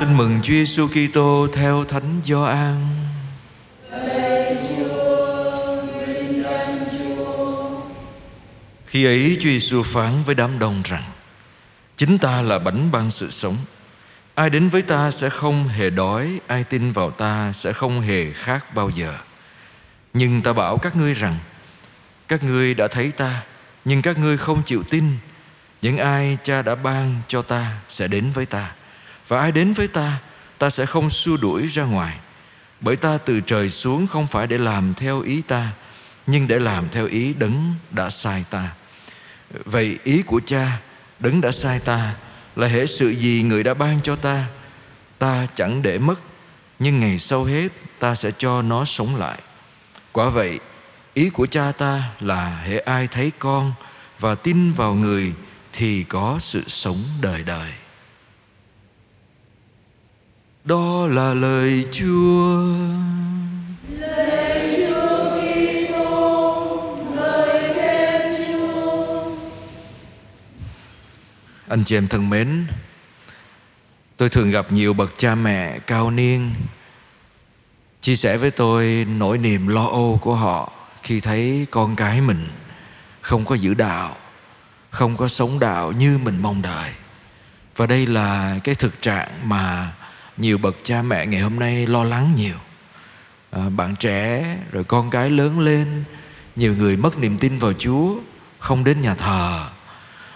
Tin mừng Chúa Giêsu Kitô theo Thánh Gioan. Khi ấy Chúa Giêsu phán với đám đông rằng: Chính ta là bánh ban sự sống. Ai đến với ta sẽ không hề đói, ai tin vào ta sẽ không hề khát bao giờ. Nhưng ta bảo các ngươi rằng, các ngươi đã thấy ta, nhưng các ngươi không chịu tin. Những ai cha đã ban cho ta sẽ đến với ta. Và ai đến với ta, ta sẽ không xua đuổi ra ngoài. Bởi ta từ trời xuống không phải để làm theo ý ta, nhưng để làm theo ý đấng đã sai ta. Vậy ý của cha, đấng đã sai ta là hệ sự gì người đã ban cho ta, ta chẳng để mất, nhưng ngày sau hết ta sẽ cho nó sống lại. Quả vậy, ý của cha ta là hệ ai thấy con và tin vào người thì có sự sống đời đời. Đó là lời Chúa. Lời Chúa Kitô, lời khen Chúa. Anh chị em thân mến, tôi thường gặp nhiều bậc cha mẹ cao niên chia sẻ với tôi nỗi niềm lo âu của họ khi thấy con cái mình không có giữ đạo, không có sống đạo như mình mong đợi. Và đây là cái thực trạng mà nhiều bậc cha mẹ ngày hôm nay lo lắng nhiều. À, bạn trẻ rồi con cái lớn lên nhiều người mất niềm tin vào chúa không đến nhà thờ.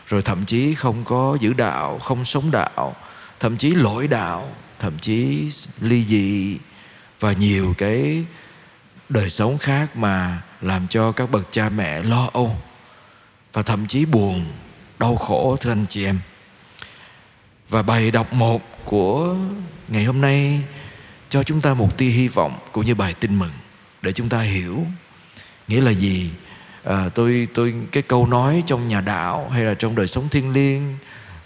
Rồi thậm chí không có giữ đạo không sống đạo thậm chí lỗi đạo thậm chí ly dị và nhiều cái đời sống khác mà làm cho các bậc cha mẹ lo âu và thậm chí buồn đau khổ thưa anh chị em. Và bài đọc một của ngày hôm nay cho chúng ta một tia hy vọng cũng như bài tin mừng để chúng ta hiểu nghĩa là gì. À, tôi tôi cái câu nói trong nhà đạo hay là trong đời sống thiêng liêng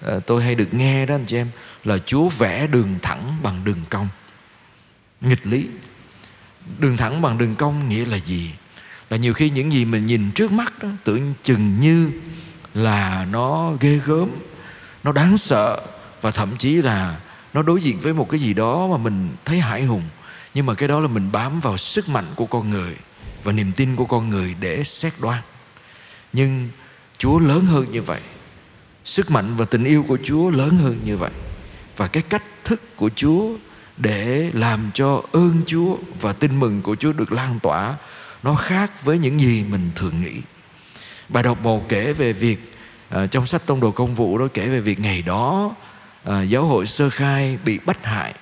à, tôi hay được nghe đó anh chị em là Chúa vẽ đường thẳng bằng đường cong. Nghịch lý. Đường thẳng bằng đường cong nghĩa là gì? Là nhiều khi những gì mình nhìn trước mắt đó tưởng chừng như là nó ghê gớm nó đáng sợ và thậm chí là nó đối diện với một cái gì đó mà mình thấy hãi hùng. Nhưng mà cái đó là mình bám vào sức mạnh của con người và niềm tin của con người để xét đoán. Nhưng chúa lớn hơn như vậy, sức mạnh và tình yêu của chúa lớn hơn như vậy. Và cái cách thức của chúa để làm cho ơn chúa và tin mừng của chúa được lan tỏa, nó khác với những gì mình thường nghĩ. Bài đọc một kể về việc à, trong sách tông đồ công vụ đó, kể về việc ngày đó à, giáo hội sơ khai bị bắt hại.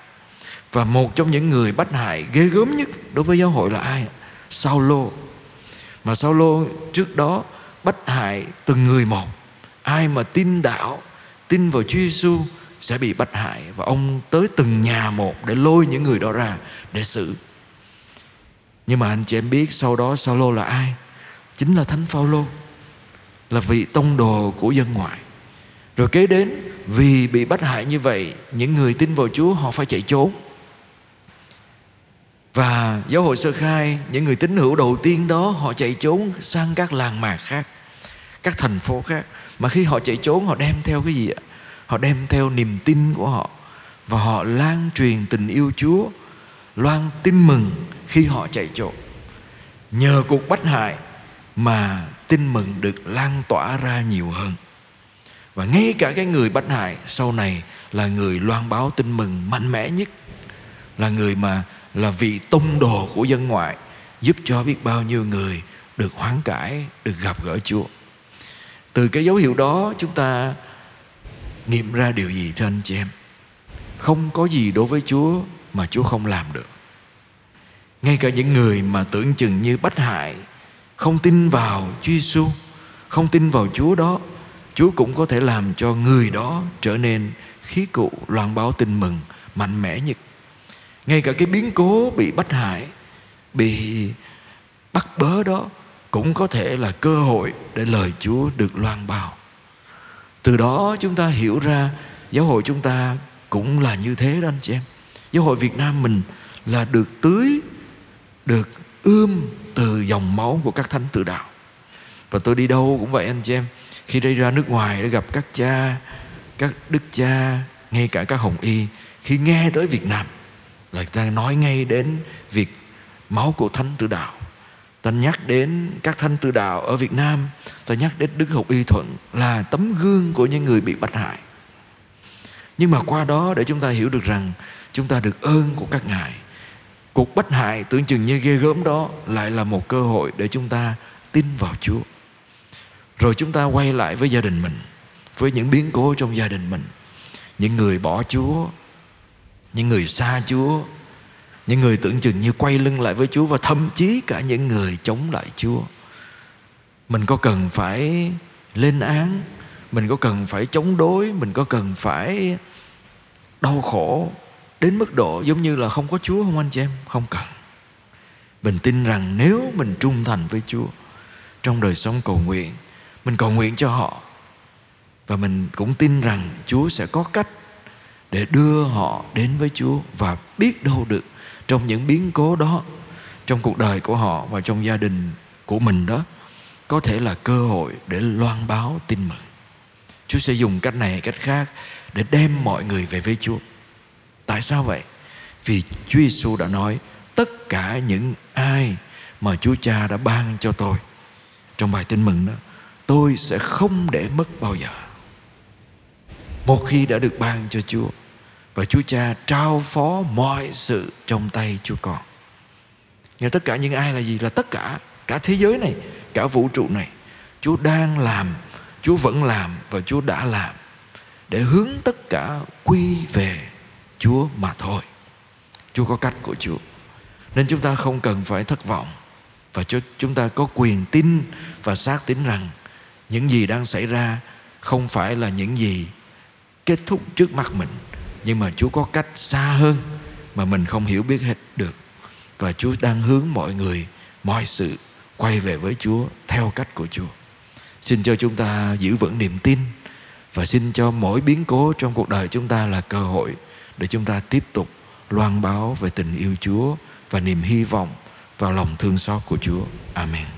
Và một trong những người bắt hại ghê gớm nhất đối với giáo hội là ai? Saulo. Mà Saulo trước đó bắt hại từng người một. Ai mà tin đạo tin vào Chúa Giêsu sẽ bị bắt hại. Và ông tới từng nhà một để lôi những người đó ra để xử. Nhưng mà anh chị em biết sau đó Saulo là ai? Chính là thánh Phaolô là vị tông đồ của dân ngoại rồi kế đến, vì bị bắt hại như vậy, những người tin vào Chúa họ phải chạy trốn. Và giáo hội sơ khai, những người tín hữu đầu tiên đó họ chạy trốn sang các làng mạc khác, các thành phố khác. Mà khi họ chạy trốn, họ đem theo cái gì ạ? Họ đem theo niềm tin của họ. Và họ lan truyền tình yêu Chúa, loan tin mừng khi họ chạy trốn. Nhờ cuộc bắt hại mà tin mừng được lan tỏa ra nhiều hơn và ngay cả cái người bắt hại sau này là người loan báo tin mừng mạnh mẽ nhất là người mà là vị tông đồ của dân ngoại giúp cho biết bao nhiêu người được hoán cải được gặp gỡ chúa. Từ cái dấu hiệu đó chúng ta nghiệm ra điều gì cho anh chị em? Không có gì đối với chúa mà chúa không làm được. Ngay cả những người mà tưởng chừng như bắt hại không tin vào Chúa Giêsu, không tin vào Chúa đó, Chúa cũng có thể làm cho người đó trở nên khí cụ loan báo tin mừng mạnh mẽ nhất. Ngay cả cái biến cố bị bắt hại, bị bắt bớ đó cũng có thể là cơ hội để lời Chúa được loan báo. Từ đó chúng ta hiểu ra giáo hội chúng ta cũng là như thế đó anh chị em. Giáo hội Việt Nam mình là được tưới, được ươm từ dòng máu của các thánh tự đạo và tôi đi đâu cũng vậy anh chị em khi đi ra nước ngoài để gặp các cha, các đức cha, ngay cả các hồng y, khi nghe tới Việt Nam, là ta nói ngay đến việc máu của thánh tử đạo. Ta nhắc đến các thánh tử đạo ở Việt Nam, ta nhắc đến Đức hồng Y Thuận là tấm gương của những người bị bắt hại. Nhưng mà qua đó để chúng ta hiểu được rằng chúng ta được ơn của các ngài. Cuộc bắt hại tưởng chừng như ghê gớm đó lại là một cơ hội để chúng ta tin vào Chúa rồi chúng ta quay lại với gia đình mình, với những biến cố trong gia đình mình. Những người bỏ Chúa, những người xa Chúa, những người tưởng chừng như quay lưng lại với Chúa và thậm chí cả những người chống lại Chúa. Mình có cần phải lên án, mình có cần phải chống đối, mình có cần phải đau khổ đến mức độ giống như là không có Chúa không anh chị em? Không cần. Mình tin rằng nếu mình trung thành với Chúa, trong đời sống cầu nguyện mình cầu nguyện cho họ và mình cũng tin rằng Chúa sẽ có cách để đưa họ đến với Chúa và biết đâu được trong những biến cố đó, trong cuộc đời của họ và trong gia đình của mình đó, có thể là cơ hội để loan báo tin mừng. Chúa sẽ dùng cách này, cách khác để đem mọi người về với Chúa. Tại sao vậy? Vì Chúa Giêsu đã nói, tất cả những ai mà Chúa Cha đã ban cho tôi trong bài tin mừng đó tôi sẽ không để mất bao giờ. Một khi đã được ban cho Chúa và Chúa Cha trao phó mọi sự trong tay Chúa Con. Nghe tất cả những ai là gì? Là tất cả, cả thế giới này, cả vũ trụ này. Chúa đang làm, Chúa vẫn làm và Chúa đã làm để hướng tất cả quy về Chúa mà thôi. Chúa có cách của Chúa. Nên chúng ta không cần phải thất vọng và chúng ta có quyền tin và xác tín rằng những gì đang xảy ra không phải là những gì kết thúc trước mắt mình, nhưng mà Chúa có cách xa hơn mà mình không hiểu biết hết được và Chúa đang hướng mọi người, mọi sự quay về với Chúa theo cách của Chúa xin cho chúng ta giữ vững niềm tin và xin cho mỗi biến cố trong cuộc đời chúng ta là cơ hội để chúng ta tiếp tục loan báo về tình yêu Chúa và niềm hy vọng vào lòng thương xót của Chúa. Amen.